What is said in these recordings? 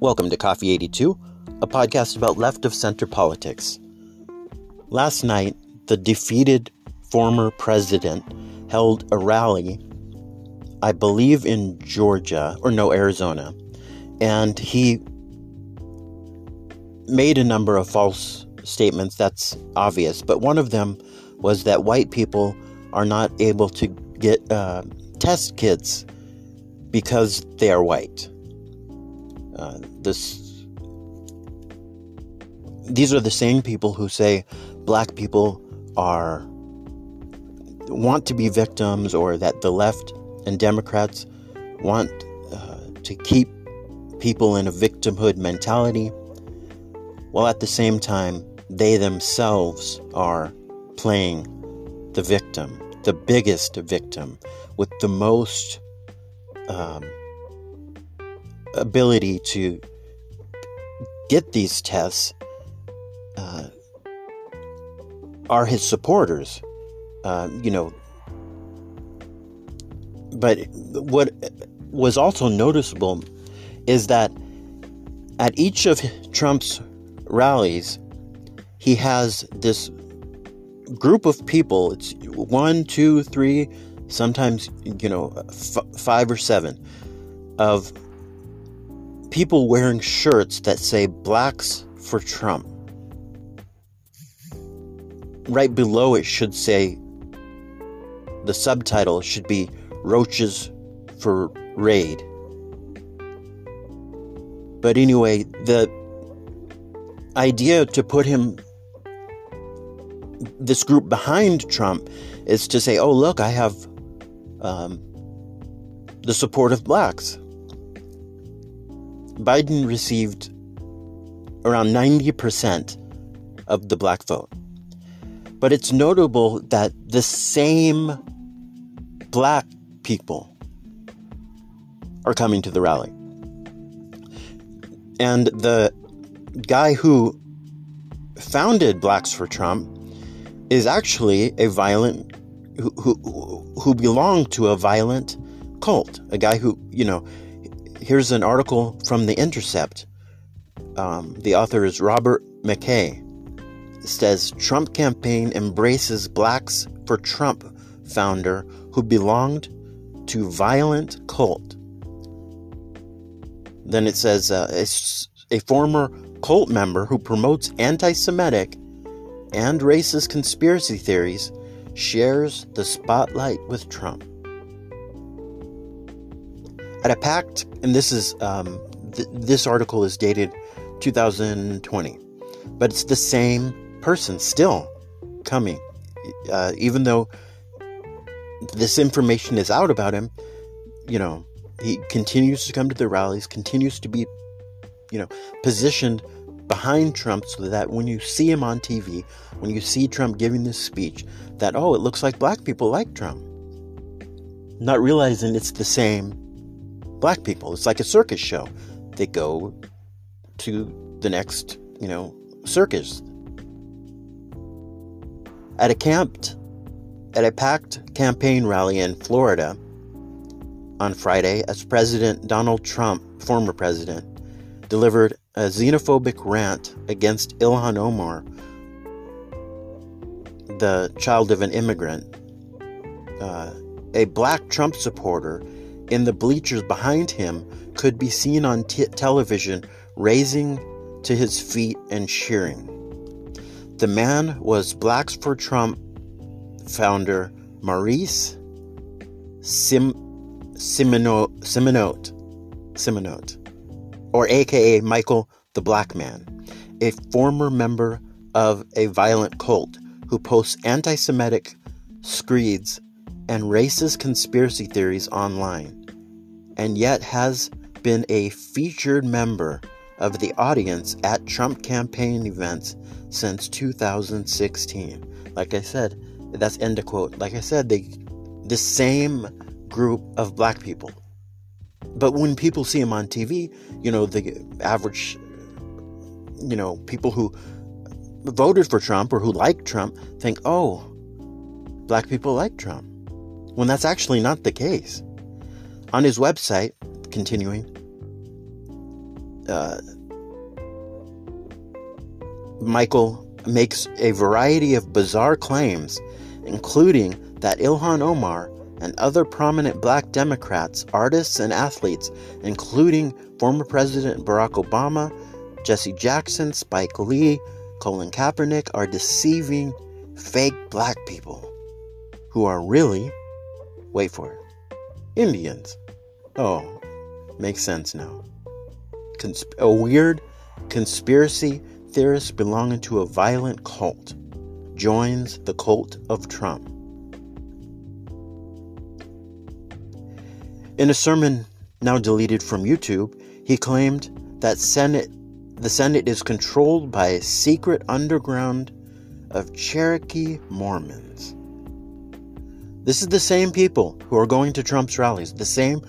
Welcome to Coffee 82, a podcast about left of center politics. Last night, the defeated former president held a rally, I believe in Georgia, or no, Arizona, and he made a number of false statements. That's obvious, but one of them was that white people are not able to get uh, test kits because they are white. This, these are the same people who say black people are want to be victims, or that the left and Democrats want uh, to keep people in a victimhood mentality, while at the same time they themselves are playing the victim, the biggest victim, with the most um, ability to get these tests uh, are his supporters. Uh, you know, but what was also noticeable is that at each of Trump's rallies, he has this group of people. It's one, two, three, sometimes, you know, f- five or seven of people wearing shirts that say blacks for Trump. Right below it should say, the subtitle should be Roaches for Raid. But anyway, the idea to put him, this group behind Trump, is to say, oh, look, I have um, the support of blacks. Biden received around 90% of the black vote. But it's notable that the same black people are coming to the rally. And the guy who founded Blacks for Trump is actually a violent who who who belonged to a violent cult. A guy who, you know, here's an article from The Intercept. Um, the author is Robert Mackey. It says Trump campaign embraces Blacks for Trump founder who belonged to violent cult. Then it says uh, a, a former cult member who promotes anti-Semitic and racist conspiracy theories shares the spotlight with Trump. At a pact, and this is um, th- this article is dated 2020, but it's the same person still coming, uh, even though this information is out about him. You know, he continues to come to the rallies, continues to be, you know, positioned behind Trump so that when you see him on TV, when you see Trump giving this speech, that, oh, it looks like black people like Trump. Not realizing it's the same black people. It's like a circus show. They go to the next, you know, circus. At a camped, at a packed campaign rally in Florida on Friday, as President Donald Trump, former president, delivered a xenophobic rant against Ilhan Omar, the child of an immigrant. Uh, a black Trump supporter in the bleachers behind him could be seen on t- television raising to his feet and cheering. The man was Blacks for Trump founder Maurice Sim- Simino- Siminote, Siminote, or aka Michael the Black Man, a former member of a violent cult who posts anti Semitic screeds and racist conspiracy theories online, and yet has been a featured member of the audience at Trump campaign events since 2016. Like I said, that's end of quote. Like I said, they the same group of black people. But when people see him on TV, you know, the average you know, people who voted for Trump or who like Trump think, "Oh, black people like Trump." When that's actually not the case. On his website, continuing, uh, Michael makes a variety of bizarre claims, including that Ilhan Omar and other prominent black Democrats, artists, and athletes, including former President Barack Obama, Jesse Jackson, Spike Lee, Colin Kaepernick, are deceiving fake black people who are really, wait for it, Indians. Oh, makes sense now. Consp- a weird conspiracy theorist belonging to a violent cult joins the cult of Trump. In a sermon now deleted from YouTube, he claimed that Senate the Senate is controlled by a secret underground of Cherokee Mormons. This is the same people who are going to Trump's rallies, the same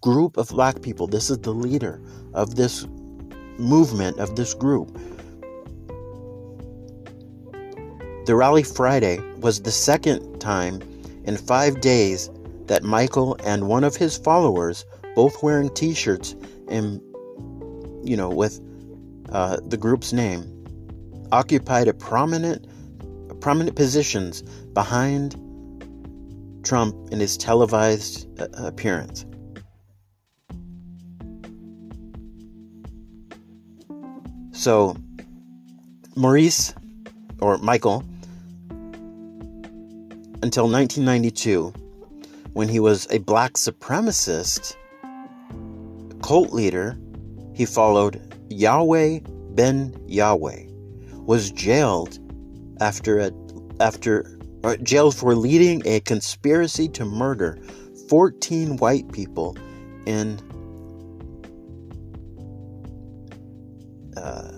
group of black people. This is the leader of this movement, of this group. The rally Friday was the second time in five days that Michael and one of his followers, both wearing t shirts and, you know, with uh, the group's name, occupied a prominent, prominent positions behind Trump in his televised uh, appearance. So, Maurice, or Michael, until 1992, when he was a black supremacist cult leader, he followed Yahweh ben Yahweh, was jailed after a, after uh, jailed for leading a conspiracy to murder 14 white people in uh,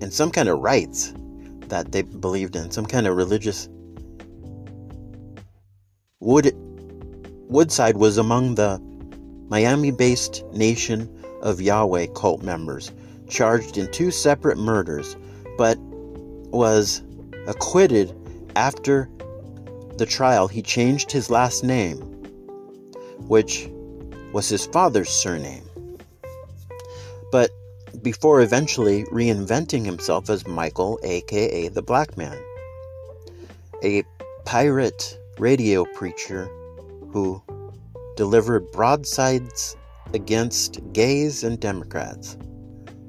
in some kind of rites that they believed in, some kind of religious. Wood Woodside was among the Miami-based Nation of Yahweh cult members charged in two separate murders, but was acquitted after the trial, he changed his last name, which was his father's surname. But before eventually reinventing himself as Michael, aka the Black Man, a pirate radio preacher who delivered broadsides against gays and Democrats.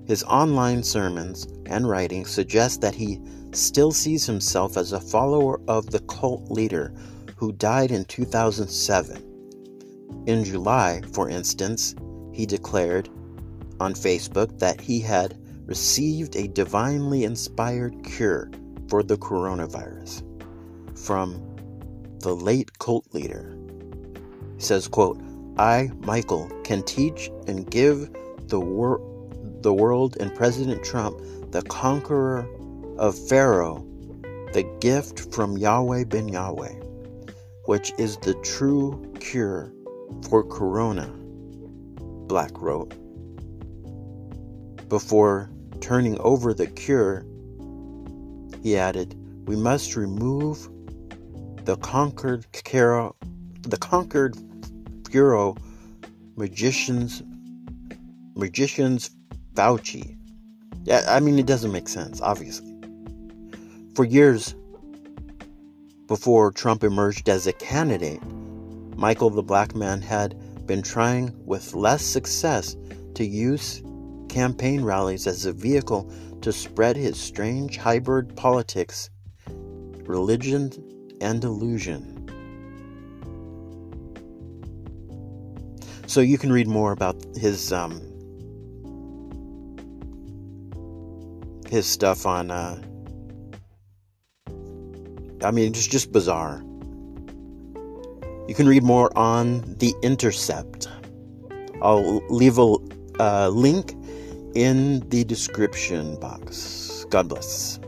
His online sermons and writings suggest that he still sees himself as a follower of the cult leader who died in 2007. In July, for instance, he declared on Facebook that he had received a divinely inspired cure for the coronavirus from the late cult leader. He says, quote, I, Michael, can teach and give the, wor- the world and President Trump, the conqueror of Pharaoh the gift from Yahweh ben Yahweh, which is the true cure for corona, Black wrote. Before turning over the cure, he added, We must remove the conquered Pharaoh, the conquered Pharaoh magicians magicians Fauci. Yeah, I mean it doesn't make sense, obviously. For years before Trump emerged as a candidate, Michael the Black Man had been trying with less success to use campaign rallies as a vehicle to spread his strange hybrid politics, religion, and illusion. So you can read more about his um, his stuff on uh, I mean, it's just bizarre. You can read more on The Intercept. I'll leave a uh, link in the description box. God bless.